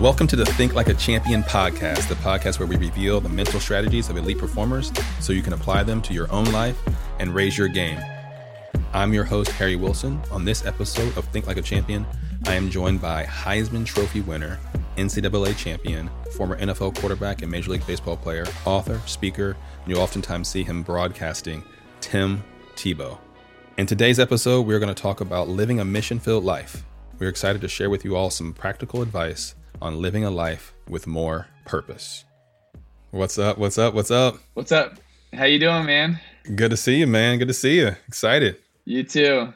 Welcome to the Think Like a Champion podcast, the podcast where we reveal the mental strategies of elite performers so you can apply them to your own life and raise your game. I'm your host, Harry Wilson. On this episode of Think Like a Champion, I am joined by Heisman Trophy winner, NCAA champion, former NFL quarterback and Major League Baseball player, author, speaker, and you'll oftentimes see him broadcasting, Tim Tebow. In today's episode, we're going to talk about living a mission filled life. We're excited to share with you all some practical advice on living a life with more purpose. What's up? What's up? What's up? What's up? How you doing, man? Good to see you, man. Good to see you. Excited. You too.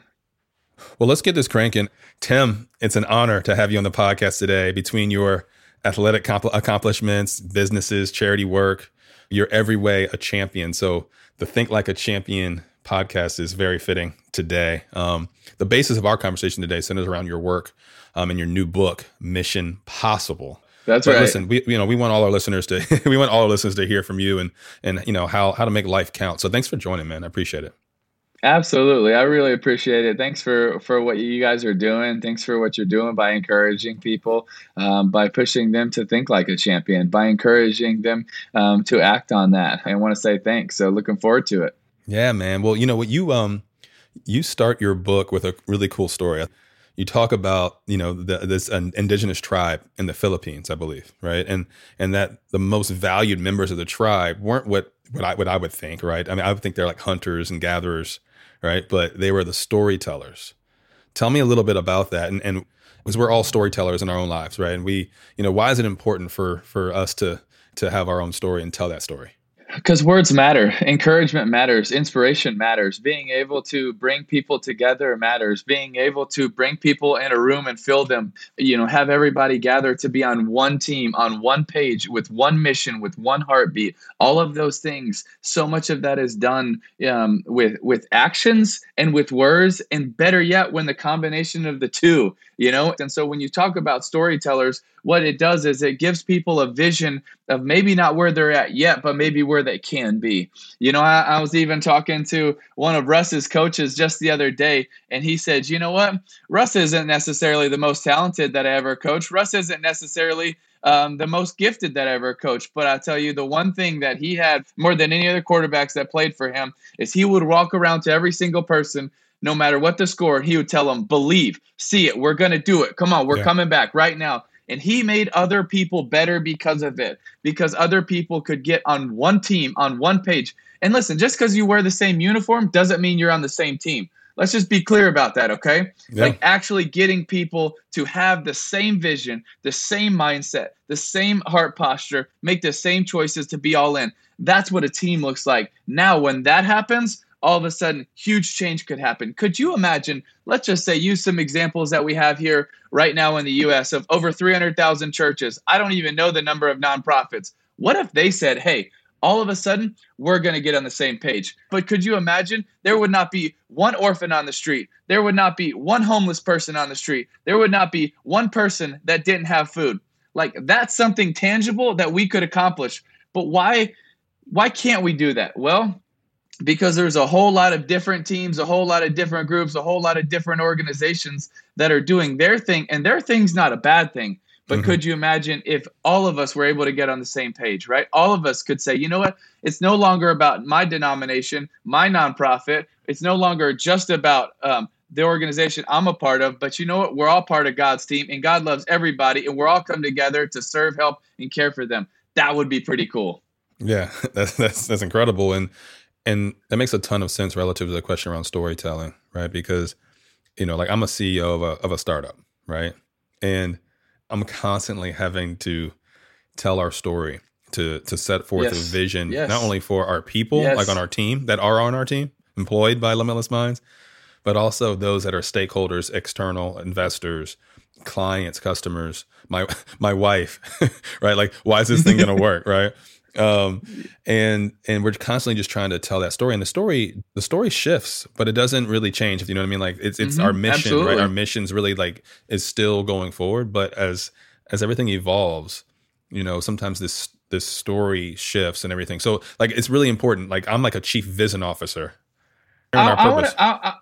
Well, let's get this cranking. Tim, it's an honor to have you on the podcast today. Between your athletic compl- accomplishments, businesses, charity work, you're every way a champion. So the Think Like a Champion podcast is very fitting today. Um, the basis of our conversation today centers around your work um, in your new book, Mission Possible. That's but right. Listen, we you know we want all our listeners to we want all our listeners to hear from you and and you know how how to make life count. So thanks for joining, man. I appreciate it. Absolutely, I really appreciate it. Thanks for for what you guys are doing. Thanks for what you're doing by encouraging people, um, by pushing them to think like a champion, by encouraging them um, to act on that. I want to say thanks. So looking forward to it. Yeah, man. Well, you know what you um you start your book with a really cool story you talk about you know the, this an indigenous tribe in the Philippines, I believe, right? And and that the most valued members of the tribe weren't what what I what I would think, right? I mean, I would think they're like hunters and gatherers, right? But they were the storytellers. Tell me a little bit about that, and and because we're all storytellers in our own lives, right? And we, you know, why is it important for for us to to have our own story and tell that story? Because words matter encouragement matters inspiration matters being able to bring people together matters being able to bring people in a room and fill them you know have everybody gather to be on one team on one page with one mission with one heartbeat all of those things. So much of that is done um, with with actions and with words and better yet when the combination of the two you know? And so when you talk about storytellers what it does is it gives people a vision of maybe not where they're at yet but maybe where they can be you know I, I, was even talking to one of russ's coaches just the other day and he said you know what russ isn't necessarily the most talented that i ever coached russ isn't necessarily um, the most gifted that I ever coached. But I tell you, the one thing that he had more than any other quarterbacks that played for him is he would walk around to every single person no matter what the score, he would tell them, believe, see it, we're going to do it. Come on, we're yeah. coming back right now. And he made other people better because of it, because other people could get on one team, on one page. And listen, just because you wear the same uniform doesn't mean you're on the same team. Let's just be clear about that, okay? Yeah. Like actually getting people to have the same vision, the same mindset, the same heart posture, make the same choices to be all in. That's what a team looks like. Now, when that happens, all of a sudden huge change could happen. Could you imagine? Let's just say use some examples that we have here right now in the US of over 300,000 churches. I don't even know the number of nonprofits. What if they said, "Hey, all of a sudden we're going to get on the same page. But could you imagine there would not be one orphan on the street. There would not be one homeless person on the street. There would not be one person that didn't have food. Like that's something tangible that we could accomplish. But why why can't we do that? Well, because there's a whole lot of different teams, a whole lot of different groups, a whole lot of different organizations that are doing their thing, and their thing's not a bad thing. But mm-hmm. could you imagine if all of us were able to get on the same page, right? All of us could say, you know what? It's no longer about my denomination, my nonprofit. It's no longer just about um, the organization I'm a part of, but you know what? We're all part of God's team, and God loves everybody, and we're all come together to serve, help, and care for them. That would be pretty cool. Yeah, that's that's that's incredible, and and that makes a ton of sense relative to the question around storytelling, right? Because you know, like I'm a CEO of a of a startup, right? And I'm constantly having to tell our story to to set forth yes. a vision yes. not only for our people, yes. like on our team that are on our team, employed by Limitless Minds, but also those that are stakeholders, external investors, clients, customers, my my wife, right? Like, why is this thing going to work, right? Um, and and we're constantly just trying to tell that story and the story the story shifts but it doesn't really change if you know what i mean like it's it's mm-hmm, our mission absolutely. right? Our mission's really like is still going forward but as as everything evolves you know sometimes this this story shifts and everything. So like it's really important like i'm like a chief vision officer. I, I want to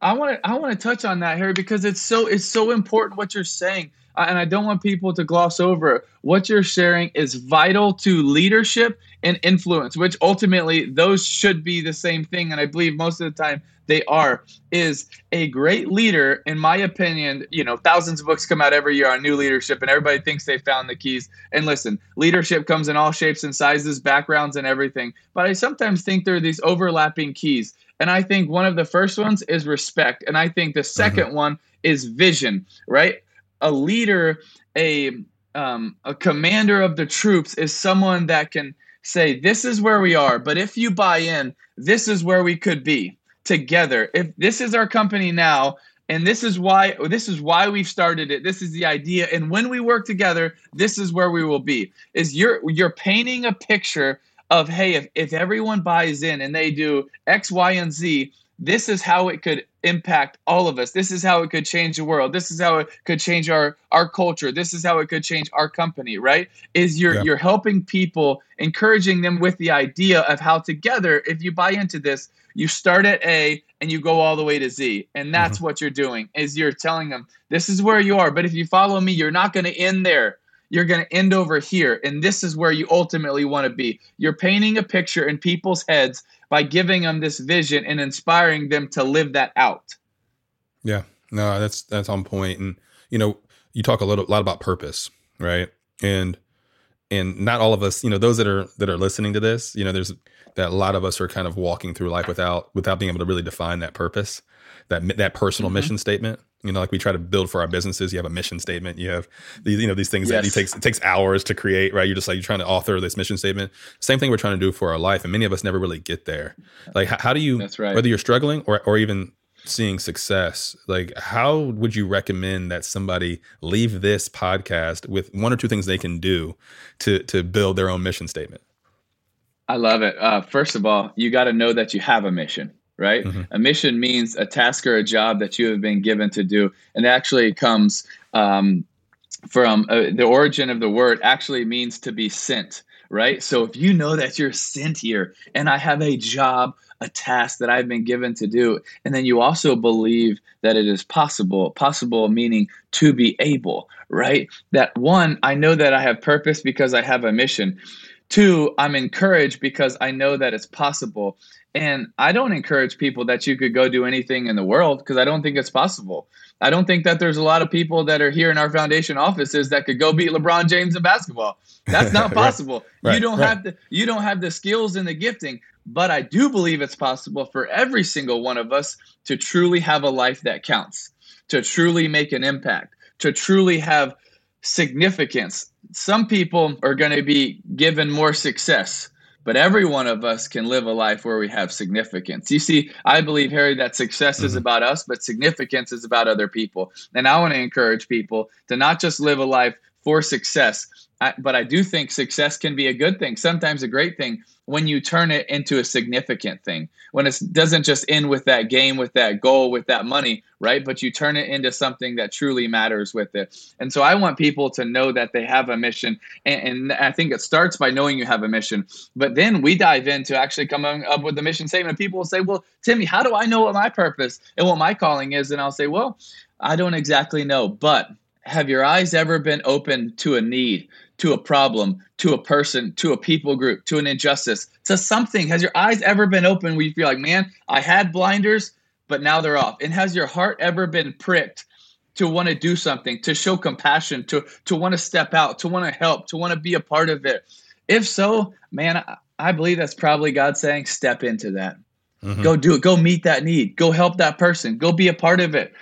I want to I want to touch on that, Harry, because it's so it's so important what you're saying. And I don't want people to gloss over what you're sharing is vital to leadership and influence, which ultimately those should be the same thing. And I believe most of the time they are, is a great leader, in my opinion. You know, thousands of books come out every year on new leadership, and everybody thinks they found the keys. And listen, leadership comes in all shapes and sizes, backgrounds, and everything. But I sometimes think there are these overlapping keys. And I think one of the first ones is respect. And I think the 2nd mm-hmm. one is vision, right? A leader, a um, a commander of the troops is someone that can say, This is where we are, but if you buy in, this is where we could be together. If this is our company now, and this is why this is why we've started it this is the idea and when we work together this is where we will be is you're you're painting a picture of hey if, if everyone buys in and they do x y and z this is how it could impact all of us. This is how it could change the world. This is how it could change our our culture. This is how it could change our company right? Is you're yeah. you're helping people encouraging them with the idea of how together if you buy into this you start at a and you go all the way to z. And that's mm-hmm. what you're doing is you're telling them this is where you are. But if you follow me you're not going to end there you're going to end over here and this is where you ultimately want to be you're painting a picture in people's heads by giving them this vision and inspiring them to live that out. Yeah, no, that's that's on point. And you know, you talk a little lot about purpose, right? And and not all of us, you know, those that are that are listening to this, you know, there's that a lot of us are kind of walking through life without without being able to really define that purpose, that that personal mm-hmm. mission statement. You know, like we try to build for our businesses. You have a mission statement. You have these, you know, these things yes. that it takes it takes hours to create, right? You're just like you're trying to author this mission statement. Same thing we're trying to do for our life, and many of us never really get there. Like, how, how do you? Right. Whether you're struggling or or even seeing success, like how would you recommend that somebody leave this podcast with one or two things they can do to to build their own mission statement? I love it. Uh, first of all, you got to know that you have a mission right? Mm-hmm. A mission means a task or a job that you have been given to do. And actually comes um, from uh, the origin of the word, actually means to be sent, right? So if you know that you're sent here and I have a job, a task that I've been given to do, and then you also believe that it is possible, possible meaning to be able, right? That one, I know that I have purpose because I have a mission. Two, I'm encouraged because I know that it's possible. And I don't encourage people that you could go do anything in the world because I don't think it's possible. I don't think that there's a lot of people that are here in our foundation offices that could go beat LeBron James in basketball. That's not possible. right, you don't right. have the you don't have the skills and the gifting, but I do believe it's possible for every single one of us to truly have a life that counts, to truly make an impact, to truly have significance. Some people are going to be given more success but every one of us can live a life where we have significance. You see, I believe, Harry, that success mm-hmm. is about us, but significance is about other people. And I want to encourage people to not just live a life for success, I, but I do think success can be a good thing, sometimes a great thing, when you turn it into a significant thing. When it doesn't just end with that game, with that goal, with that money, right? But you turn it into something that truly matters with it. And so I want people to know that they have a mission. And, and I think it starts by knowing you have a mission. But then we dive into actually coming up with the mission statement. People will say, Well, Timmy, how do I know what my purpose and what my calling is? And I'll say, Well, I don't exactly know, but have your eyes ever been open to a need, to a problem, to a person, to a people group, to an injustice, to something? Has your eyes ever been open where you feel like, man, I had blinders, but now they're off? And has your heart ever been pricked to want to do something, to show compassion, to to want to step out, to want to help, to want to be a part of it? If so, man, I believe that's probably God saying, step into that. Mm-hmm. Go do it. Go meet that need. Go help that person. Go be a part of it.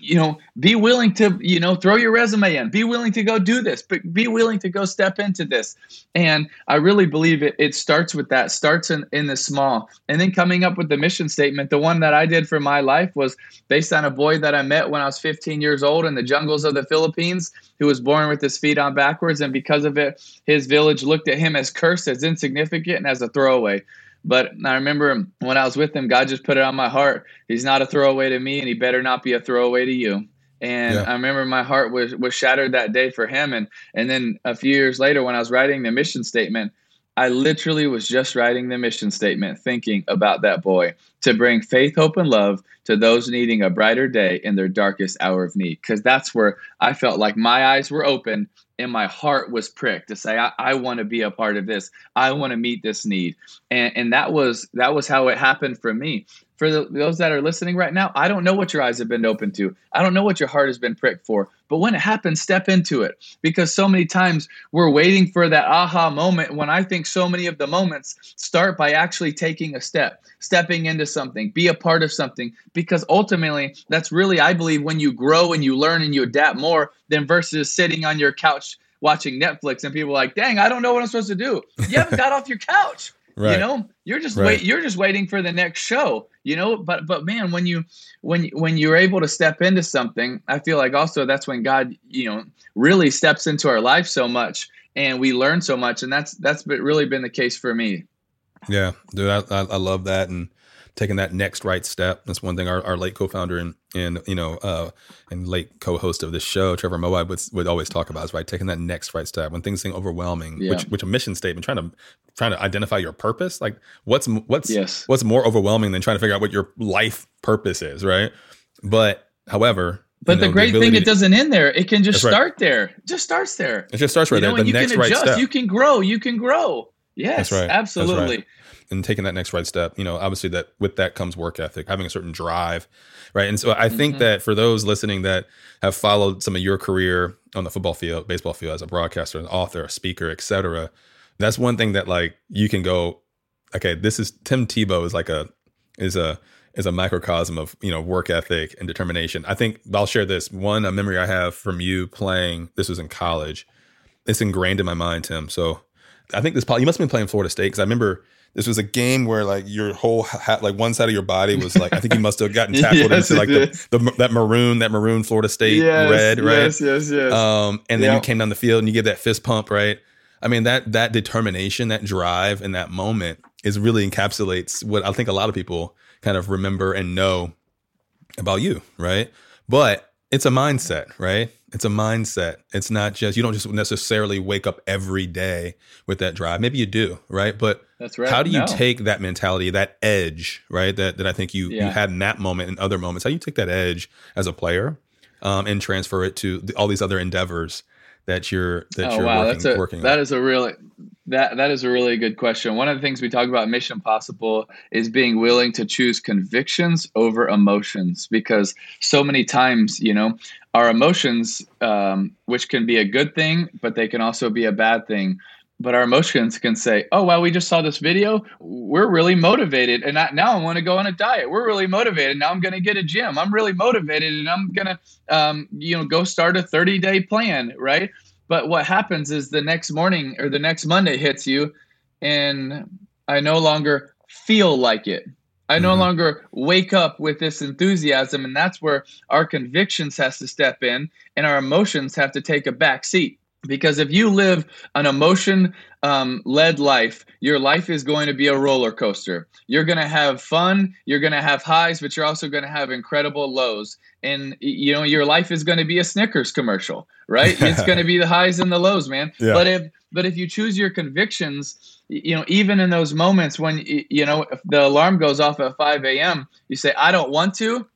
You know, be willing to, you know, throw your resume in. Be willing to go do this, but be willing to go step into this. And I really believe it, it starts with that, starts in, in the small. And then coming up with the mission statement, the one that I did for my life was based on a boy that I met when I was 15 years old in the jungles of the Philippines who was born with his feet on backwards. And because of it, his village looked at him as cursed, as insignificant, and as a throwaway. But I remember when I was with him, God just put it on my heart. He's not a throwaway to me, and he better not be a throwaway to you. And yeah. I remember my heart was was shattered that day for him. And and then a few years later, when I was writing the mission statement, I literally was just writing the mission statement, thinking about that boy to bring faith, hope, and love to those needing a brighter day in their darkest hour of need. Because that's where I felt like my eyes were open and my heart was pricked to say, I, I want to be a part of this. I want to meet this need. And, and that was that was how it happened for me for the, those that are listening right now, I don't know what your eyes have been open to. I don't know what your heart has been pricked for. But when it happens, step into it. Because so many times we're waiting for that aha moment when I think so many of the moments start by actually taking a step, stepping into something, be a part of something. Because ultimately, that's really, I believe, when you grow and you learn and you adapt more than versus sitting on your couch watching Netflix and people like, dang, I don't know what I'm supposed to do. You haven't got off your couch. Right. You know, you're just right. wait. You're just waiting for the next show. You know, but but man, when you when when you're able to step into something, I feel like also that's when God, you know, really steps into our life so much, and we learn so much, and that's that's really been the case for me. Yeah, dude, I I, I love that, and taking that next right step. That's one thing our, our late co-founder and and you know uh, and late co-host of this show, Trevor Moawad, would, would always talk about is right taking that next right step when things seem overwhelming. Yeah. Which which a mission statement, trying to trying to identify your purpose. Like what's what's yes. what's more overwhelming than trying to figure out what your life purpose is, right? But however, but you know, the great the thing, it doesn't end there. It can just start there. It just starts there. It just starts right you know, there. The you next can adjust. right step. You can grow. You can grow. Yes, right. absolutely. Right and taking that next right step you know obviously that with that comes work ethic having a certain drive right? And so i think mm-hmm. that for those listening that have followed some of your career on the football field baseball field as a broadcaster an author a speaker etc that's one thing that like you can go okay this is tim tebow is like a is a is a microcosm of you know work ethic and determination. I think i'll share this. One a memory i have from you playing this was in college. It's ingrained in my mind tim. So i think this probably you must have been playing florida state because i remember this was a game where like your whole hat, like one side of your body was like I think you must have gotten tackled yes, into like the, the, that maroon that maroon Florida State yes, red right? yes yes yes. Um and then yep. you came down the field and you give that fist pump right? I mean that that determination that drive in that moment is really encapsulates what I think a lot of people kind of remember and know about you right? But it's a mindset right it's a mindset. It's not just you don't just necessarily wake up every day with that drive. Maybe you do, right? But that's right. How do you no. take that mentality, that edge, right? That that I think you yeah. you had in that moment and other moments. How do you take that edge as a player um, and transfer it to the, all these other endeavors that you're that oh, you're wow. working, that's a, working that on? is a really that that is a really good question. One of the things we talk about Mission Possible is being willing to choose convictions over emotions because so many times, you know, our emotions, um, which can be a good thing, but they can also be a bad thing. But our emotions can say, "Oh, well, we just saw this video. We're really motivated, and I, now I want to go on a diet. We're really motivated. Now I'm going to get a gym. I'm really motivated, and I'm going to, um, you know, go start a 30 day plan, right?" But what happens is the next morning or the next Monday hits you, and I no longer feel like it. I no mm-hmm. longer wake up with this enthusiasm, and that's where our convictions has to step in, and our emotions have to take a back seat. Because if you live an emotion um, led life, your life is going to be a roller coaster. You're going to have fun, you're going to have highs, but you're also going to have incredible lows. And you know your life is going to be a Snickers commercial, right? it's going to be the highs and the lows, man. Yeah. But if but if you choose your convictions, you know, even in those moments when you know if the alarm goes off at 5 a.m., you say, "I don't want to,"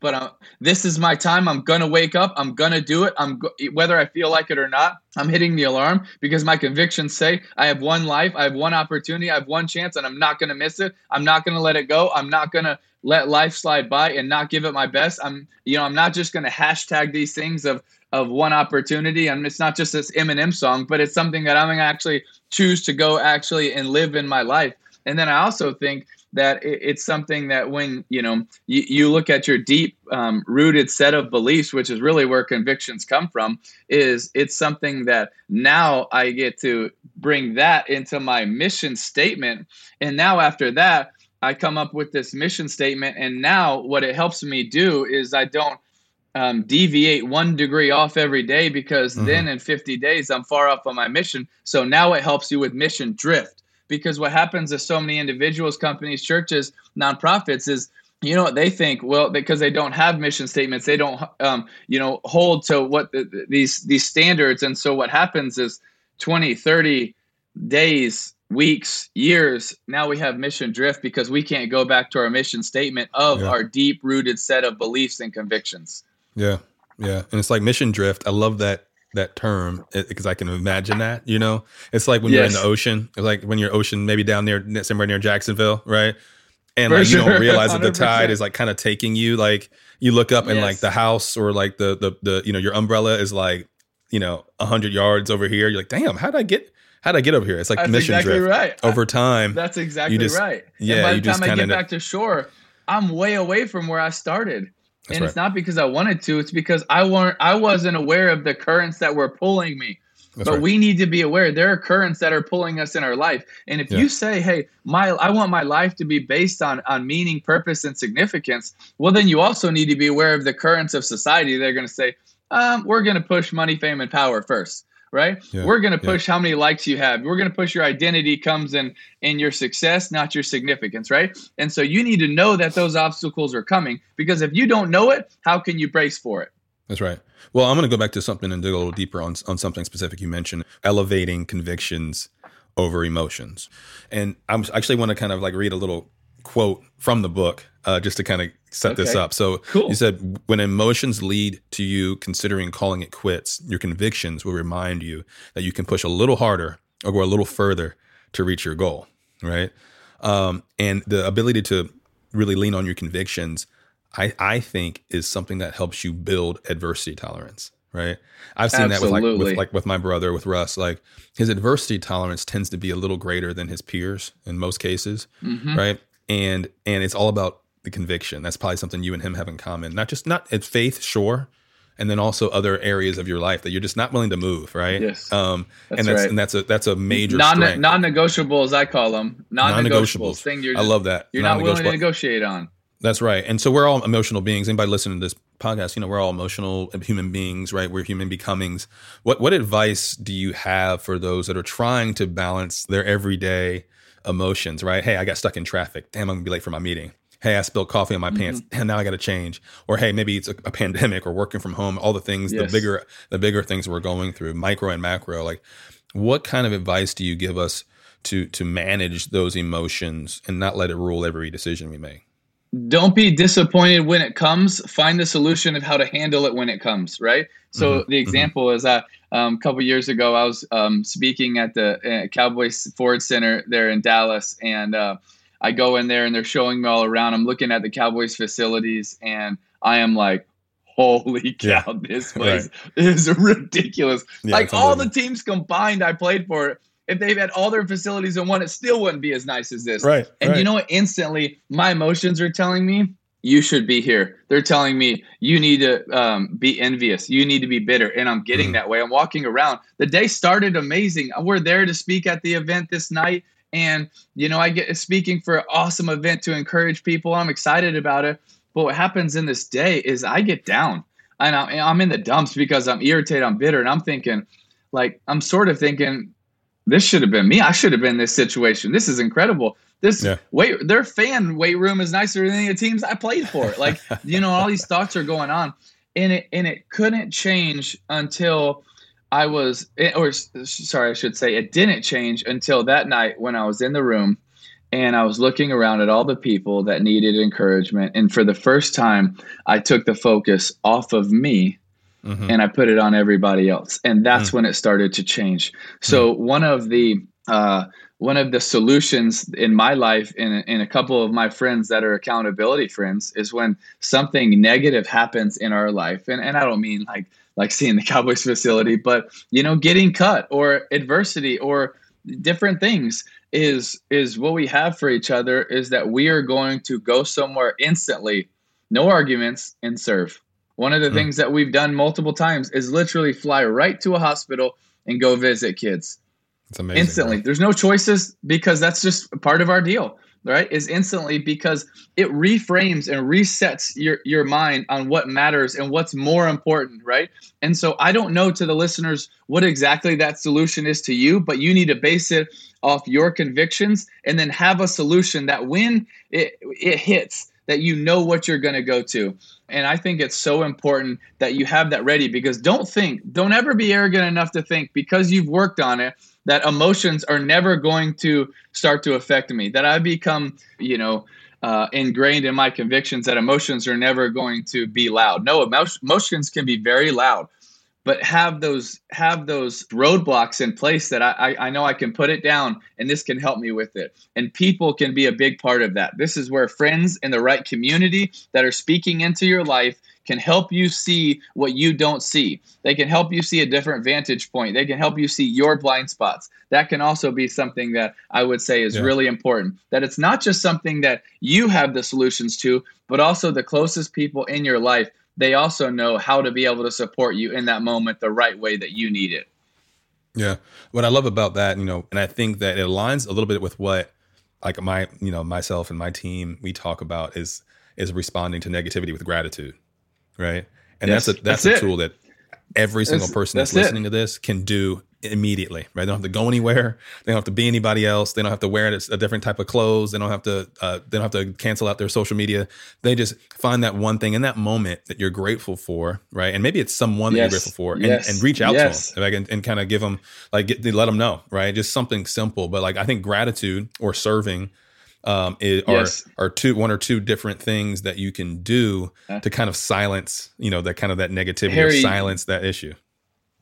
but I'm, this is my time. I'm gonna wake up. I'm gonna do it. I'm go- whether I feel like it or not. I'm hitting the alarm because my convictions say I have one life. I have one opportunity. I have one chance, and I'm not gonna miss it. I'm not gonna let it go. I'm not gonna let life slide by and not give it my best. I'm, you know, I'm not just gonna hashtag these things of of one opportunity. And it's not just this Eminem song, but it's something that I'm gonna actually choose to go actually and live in my life. And then I also think that it's something that when you know you, you look at your deep um, rooted set of beliefs which is really where convictions come from is it's something that now i get to bring that into my mission statement and now after that i come up with this mission statement and now what it helps me do is i don't um, deviate one degree off every day because mm-hmm. then in 50 days I'm far off on my mission. So now it helps you with mission drift because what happens to so many individuals, companies, churches, nonprofits is you know what they think well because they don't have mission statements they don't um, you know hold to what the, these these standards and so what happens is 20 30 days weeks, years, now we have mission drift because we can't go back to our mission statement of yeah. our deep rooted set of beliefs and convictions. Yeah. Yeah. And it's like mission drift. I love that that term eh, because I can imagine that, you know, it's like when yes. you're in the ocean, it's like when you're ocean, maybe down there somewhere near Jacksonville, right? And like sure. you don't realize that the tide is like kind of taking you, like you look up and yes. like the house or like the, the, the, you know, your umbrella is like, you know, a hundred yards over here. You're like, damn, how did I get, how did I get over here? It's like That's mission exactly drift. Right. Over time. That's exactly just, right. Yeah. And by the time I get back to shore, I'm way away from where I started. That's and right. it's not because I wanted to, it's because I weren't I wasn't aware of the currents that were pulling me. That's but right. we need to be aware there are currents that are pulling us in our life. And if yeah. you say, "Hey, my I want my life to be based on on meaning, purpose, and significance," well, then you also need to be aware of the currents of society. They're going to say, um, "We're going to push money, fame, and power first right? Yeah, We're going to push yeah. how many likes you have. We're going to push your identity comes in in your success, not your significance, right? And so you need to know that those obstacles are coming because if you don't know it, how can you brace for it? That's right. Well, I'm going to go back to something and dig a little deeper on on something specific you mentioned, elevating convictions over emotions. And I actually want to kind of like read a little quote from the book uh, just to kind of set okay. this up. So cool. you said when emotions lead to you considering calling it quits, your convictions will remind you that you can push a little harder or go a little further to reach your goal, right? Um, and the ability to really lean on your convictions, I, I think, is something that helps you build adversity tolerance right? I've seen Absolutely. that with like with like with my brother with Russ. Like his adversity tolerance tends to be a little greater than his peers in most cases, mm-hmm. right? and and it's all about the conviction. That's probably something you and him have in common. Not just not at faith, sure, and then also other areas of your life that you're just not willing to move, right? Yes. Um, that's and that's right. and that's a that's a major non non negotiables. I call them non negotiables. Thing you're just, I love that. You're not willing to negotiate on. That's right. And so we're all emotional beings. Anybody listening to this podcast, you know, we're all emotional human beings, right? We're human becomings. What what advice do you have for those that are trying to balance their everyday emotions, right? Hey, I got stuck in traffic. Damn, I'm gonna be late for my meeting. Hey, I spilled coffee on my mm-hmm. pants. Damn, now I got to change. Or hey, maybe it's a, a, pandemic or working from home. All the things, yes. the bigger, the bigger things we're going through, micro and macro. Like, what kind of advice do you give us to to manage those emotions and not let it rule every decision we make? Don't be disappointed when it comes. Find the solution of how to handle it when it comes. Right. So mm-hmm. the mm-hmm. example mm-hmm. is that um, a couple years ago, I was um, speaking at the uh, Cowboys Ford Center there in Dallas, and uh, I go in there and they're showing me all around. I'm looking at the Cowboys facilities, and I am like, "Holy cow! Yeah. This place right. is ridiculous!" Yeah, like all the teams combined, I played for. If they've had all their facilities in one, it still wouldn't be as nice as this. Right. And right. you know what? Instantly, my emotions are telling me you should be here. They're telling me you need to um, be envious. You need to be bitter. And I'm getting mm-hmm. that way. I'm walking around. The day started amazing. We're there to speak at the event this night. And, you know, I get speaking for an awesome event to encourage people. I'm excited about it. But what happens in this day is I get down and I'm in the dumps because I'm irritated. I'm bitter. And I'm thinking, like, I'm sort of thinking, this should have been me. I should have been in this situation. This is incredible. This yeah. weight their fan weight room is nicer than the teams I played for. Like you know, all these thoughts are going on, and it and it couldn't change until I was, or sorry, I should say, it didn't change until that night when I was in the room and I was looking around at all the people that needed encouragement. And for the first time, I took the focus off of me mm-hmm. and I put it on everybody else. And that's mm-hmm. when it started to change. So, mm-hmm. one of the uh, one of the solutions in my life and in a couple of my friends that are accountability friends is when something negative happens in our life and, and i don't mean like like seeing the cowboys facility but you know getting cut or adversity or different things is is what we have for each other is that we are going to go somewhere instantly no arguments and serve one of the mm. things that we've done multiple times is literally fly right to a hospital and go visit kids it's amazing. Instantly. There's no choices because that's just part of our deal, right? Is instantly because it reframes and resets your, your mind on what matters and what's more important, right? And so I don't know to the listeners what exactly that solution is to you, but you need to base it off your convictions and then have a solution that when it, it hits, that you know what you're going to go to. And I think it's so important that you have that ready because don't think, don't ever be arrogant enough to think because you've worked on it that emotions are never going to start to affect me, that I become, you know, uh, ingrained in my convictions that emotions are never going to be loud. No, emotions can be very loud, but have those have those roadblocks in place that I, I know I can put it down and this can help me with it. And people can be a big part of that. This is where friends in the right community that are speaking into your life can help you see what you don't see. They can help you see a different vantage point. They can help you see your blind spots. That can also be something that I would say is yeah. really important. That it's not just something that you have the solutions to, but also the closest people in your life they also know how to be able to support you in that moment the right way that you need it. Yeah. What I love about that, you know, and I think that it aligns a little bit with what like my, you know, myself and my team we talk about is is responding to negativity with gratitude. Right? And yes, that's a that's, that's a tool that every single that's, person that's, that's listening it. to this can do immediately, right? They don't have to go anywhere. They don't have to be anybody else. They don't have to wear a different type of clothes. They don't have to. Uh, they don't have to cancel out their social media. They just find that one thing in that moment that you're grateful for, right? And maybe it's someone that you're grateful for, and, yes. and reach out yes. to them, like, and, and kind of give them, like, get, let them know, right? Just something simple, but like I think gratitude or serving um, is, yes. are are two one or two different things that you can do uh, to kind of silence, you know, that kind of that negativity Harry, or silence that issue.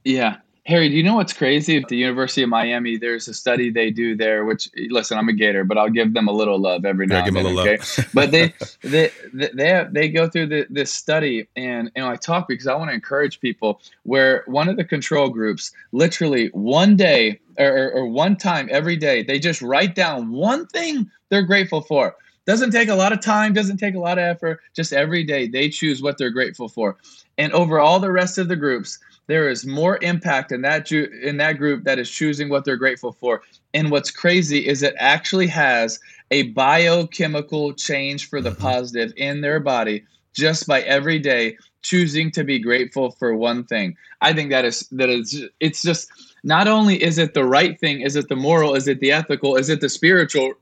Yeah, Harry, do you know what's crazy? At the University of Miami, there's a study they do there. Which listen, I'm a Gator, but I'll give them a little love every now yeah, and then. Okay, but they they they have, they go through the, this study, and and I talk because I want to encourage people. Where one of the control groups, literally one day or, or one time every day, they just write down one thing they're grateful for. Doesn't take a lot of time, doesn't take a lot of effort. Just every day they choose what they're grateful for, and over all the rest of the groups there is more impact in that ju- in that group that is choosing what they're grateful for. And what's crazy is it actually has a biochemical change for the mm-hmm. positive in their body just by every day choosing to be grateful for one thing. I think that is that is it's just not only is it the right thing, is it the moral, is it the ethical, is it the spiritual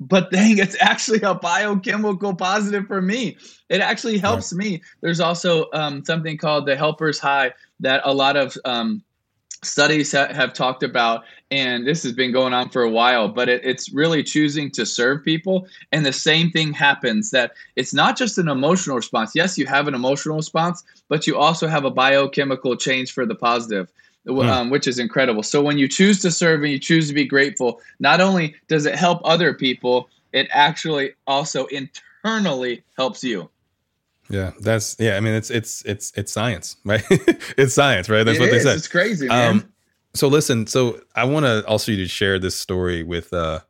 but dang, it's actually a biochemical positive for me. It actually helps right. me. There's also um, something called the helper's high that a lot of um, studies ha- have talked about, and this has been going on for a while. But it, it's really choosing to serve people, and the same thing happens. That it's not just an emotional response. Yes, you have an emotional response, but you also have a biochemical change for the positive. Mm. Um, which is incredible. So when you choose to serve and you choose to be grateful, not only does it help other people, it actually also internally helps you. Yeah, that's yeah. I mean, it's it's it's it's science, right? it's science, right? That's it what is. they said. It's crazy, man. Um, so listen, so I want to also you to share this story with uh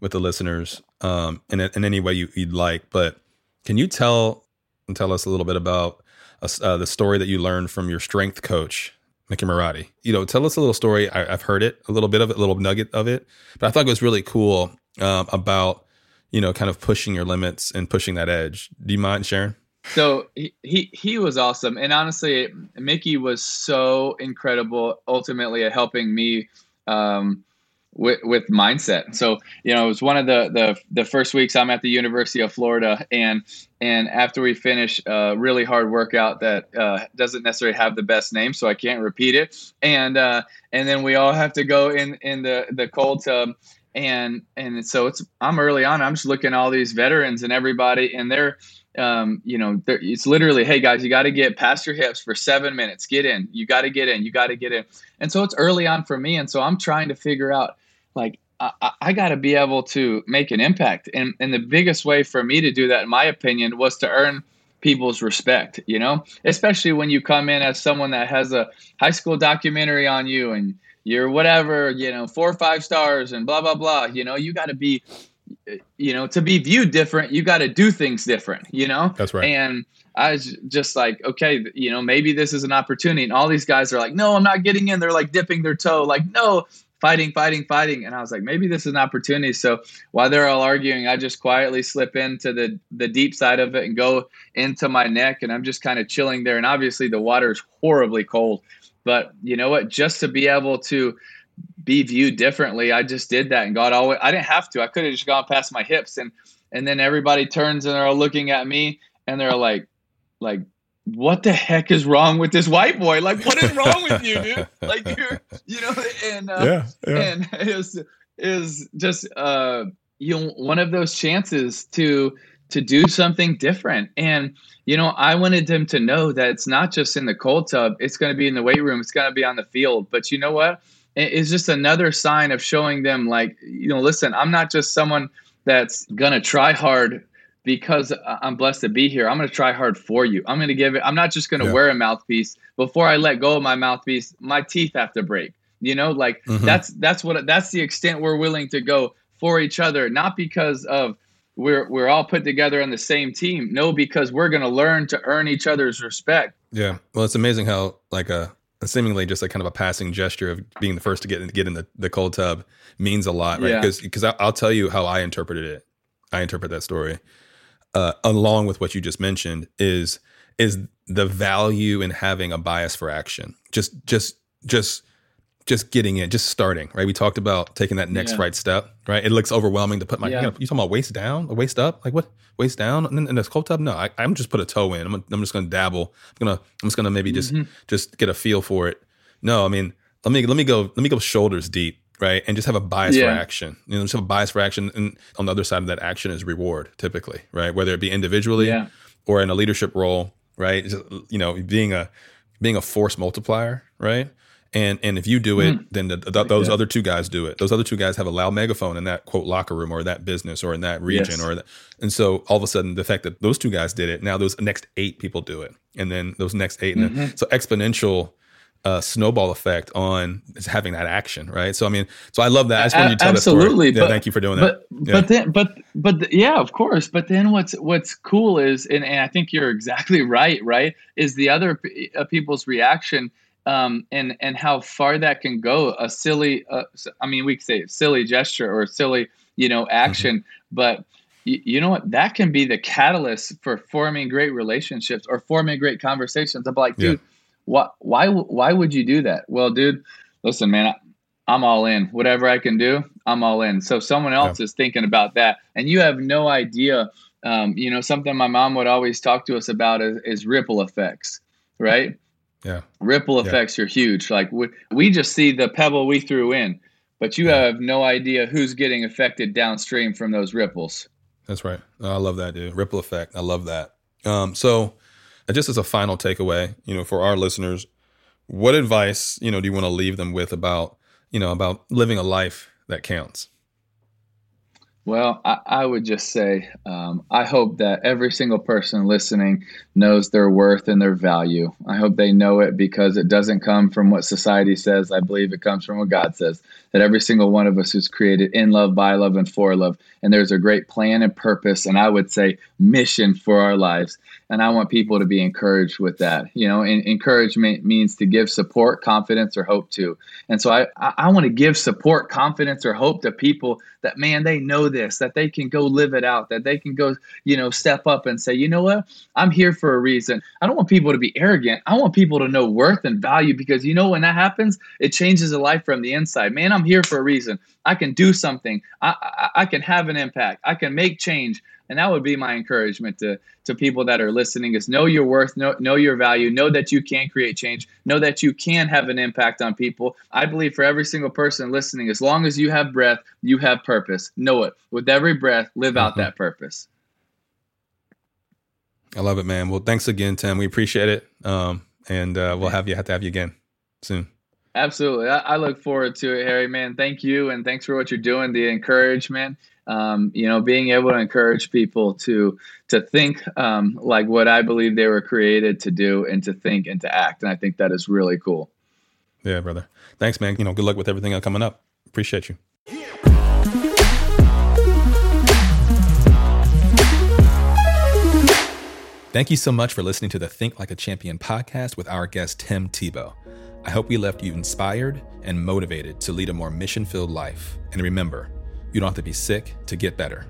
with the listeners um in in any way you, would like, but can you tell and tell us a little bit about uh, the story that you learned from your strength coach Mickey Marotti. You know, tell us a little story. I, have heard it, a little bit of it, a little nugget of it, but I thought it was really cool um, about, you know, kind of pushing your limits and pushing that edge. Do you mind sharing? So he, he, he was awesome. And honestly, Mickey was so incredible ultimately at helping me um, with, with mindset. So, you know, it was one of the, the, the first weeks I'm at the University of Florida and, and after we finish a really hard workout that uh, doesn't necessarily have the best name, so I can't repeat it. And, uh, and then we all have to go in, in the, the cold tub and, and so it's, I'm early on, I'm just looking at all these veterans and everybody and they're, um, you know, it's literally, hey guys, you got to get past your hips for seven minutes. Get in. You got to get in. You got to get in. And so it's early on for me, and so I'm trying to figure out like I, I got to be able to make an impact. And, and the biggest way for me to do that, in my opinion, was to earn people's respect, you know, especially when you come in as someone that has a high school documentary on you and you're whatever, you know, four or five stars and blah, blah, blah. You know, you got to be, you know, to be viewed different, you got to do things different, you know? That's right. And I was just like, okay, you know, maybe this is an opportunity. And all these guys are like, no, I'm not getting in. They're like dipping their toe, like, no, fighting, fighting, fighting. And I was like, maybe this is an opportunity. So while they're all arguing, I just quietly slip into the the deep side of it and go into my neck, and I'm just kind of chilling there. And obviously, the water is horribly cold. But you know what? Just to be able to be viewed differently, I just did that, and God always. I didn't have to. I could have just gone past my hips and and then everybody turns and they're all looking at me and they're like like what the heck is wrong with this white boy? Like what is wrong with you dude? Like you're you know and uh, yeah, yeah. and is is just uh you know one of those chances to to do something different. And you know i wanted them to know that it's not just in the cold tub. It's going to be in the weight room. It's going to be on the field. But you know what? It's just another sign of showing them like you know listen i'm not just someone that's going to try hard because i'm blessed to be here i'm going to try hard for you i'm going to give it i'm not just going to yeah. wear a mouthpiece before i let go of my mouthpiece my teeth have to break you know like mm-hmm. that's that's what that's the extent we're willing to go for each other not because of we're we're all put together on the same team no because we're going to learn to earn each other's respect yeah well it's amazing how like a seemingly just like kind of a passing gesture of being the first to get in, get in the, the cold tub means a lot, right? Because yeah. because I'll tell you how I interpreted it. I interpret that story uh, along with what you just mentioned is is the value in having a bias for action. Just just just just getting in, just starting, right? We talked about taking that next yeah. right step, right? It looks overwhelming to put my, yeah. you, know, you talking about waist down, or waist up? Like what? Waist down and in this cold tub? No, I, am just put a toe in. I'm, I'm just going to dabble. I'm going to, I'm just going to maybe just, mm-hmm. just get a feel for it. No, I mean, let me, let me go, let me go shoulders deep, right? And just have a bias yeah. for action. You know, just have a bias for action. And on the other side of that action is reward typically, right? Whether it be individually yeah. or in a leadership role, right? Just, you know, being a, being a force multiplier, right? And and if you do it, mm. then the, the, those yeah. other two guys do it. Those other two guys have a loud megaphone in that quote locker room or that business or in that region yes. or that. And so all of a sudden, the fact that those two guys did it, now those next eight people do it, and then those next 8 mm-hmm. and then so exponential uh, snowball effect on having that action, right? So I mean, so I love that. I just you tell Absolutely, yeah, thank you for doing that. But, yeah. but then, but but yeah, of course. But then what's what's cool is, and, and I think you're exactly right. Right, is the other uh, people's reaction um, and and how far that can go. A silly, uh, I mean, we could say silly gesture or silly, you know, action, mm-hmm. but y- you know what? That can be the catalyst for forming great relationships or forming great conversations. I'm like, dude, yeah. Why why why would you do that? Well, dude, listen, man. I'm all in. Whatever I can do, I'm all in. So someone else yeah. is thinking about that, and you have no idea. Um, you know, something my mom would always talk to us about is, is ripple effects, right? Yeah. Ripple effects yeah. are huge. Like we, we just see the pebble we threw in, but you yeah. have no idea who's getting affected downstream from those ripples. That's right. I love that, dude. Ripple effect. I love that. Um, so, uh, just as a final takeaway, you know, for our listeners, what advice, you know, do you want to leave them with about, you know, about living a life that counts? Well, I, I, would just say um, I hope that every single person listening knows their worth and their value. I hope they know it because it doesn't come from what society says. I believe it comes from what God says. That every single one of us is created in love, by love, and for love. And there's a great plan and purpose, and I would say mission for our lives and I want people to be encouraged with that. You know, and encouragement means to give support, confidence, or hope to. And so I, I want to give support, confidence, or hope to people that man, they know this, that they can go live it out, that they can go, you know, step up and say, you know what, I'm here for a reason. I don't want people to be arrogant. I want people to know worth and value because you know when that happens, it changes a life from the inside. Man, I'm here for a reason. I can do something. I, I, I can have an impact. I can make change and that would be my encouragement to to people that are listening is know your worth know, know your value know that you can create change know that you can have an impact on people. I believe for every single person listening as long as you have breath you have purpose. Know it. With every breath live out mm-hmm. that purpose. I love it man. Well thanks again tim. We appreciate it. Um, and uh, we'll have you have to have you again soon Absolutely. I, I, look forward to it, Harry, man. Thank you. And thanks for what you're doing, the encouragement um, you know, being able to encourage people to to think um, like what I believe they were created to do, and to think and to act. And I think that is really cool. Yeah, brother. Thanks, man. You know, good luck with everything coming up. Appreciate you. Thank you so much for listening to the Think Like a Champion podcast with our guest, Tim Tebow. I hope we left you inspired and motivated to lead a more mission filled life. And remember, you don't have to be sick to get better.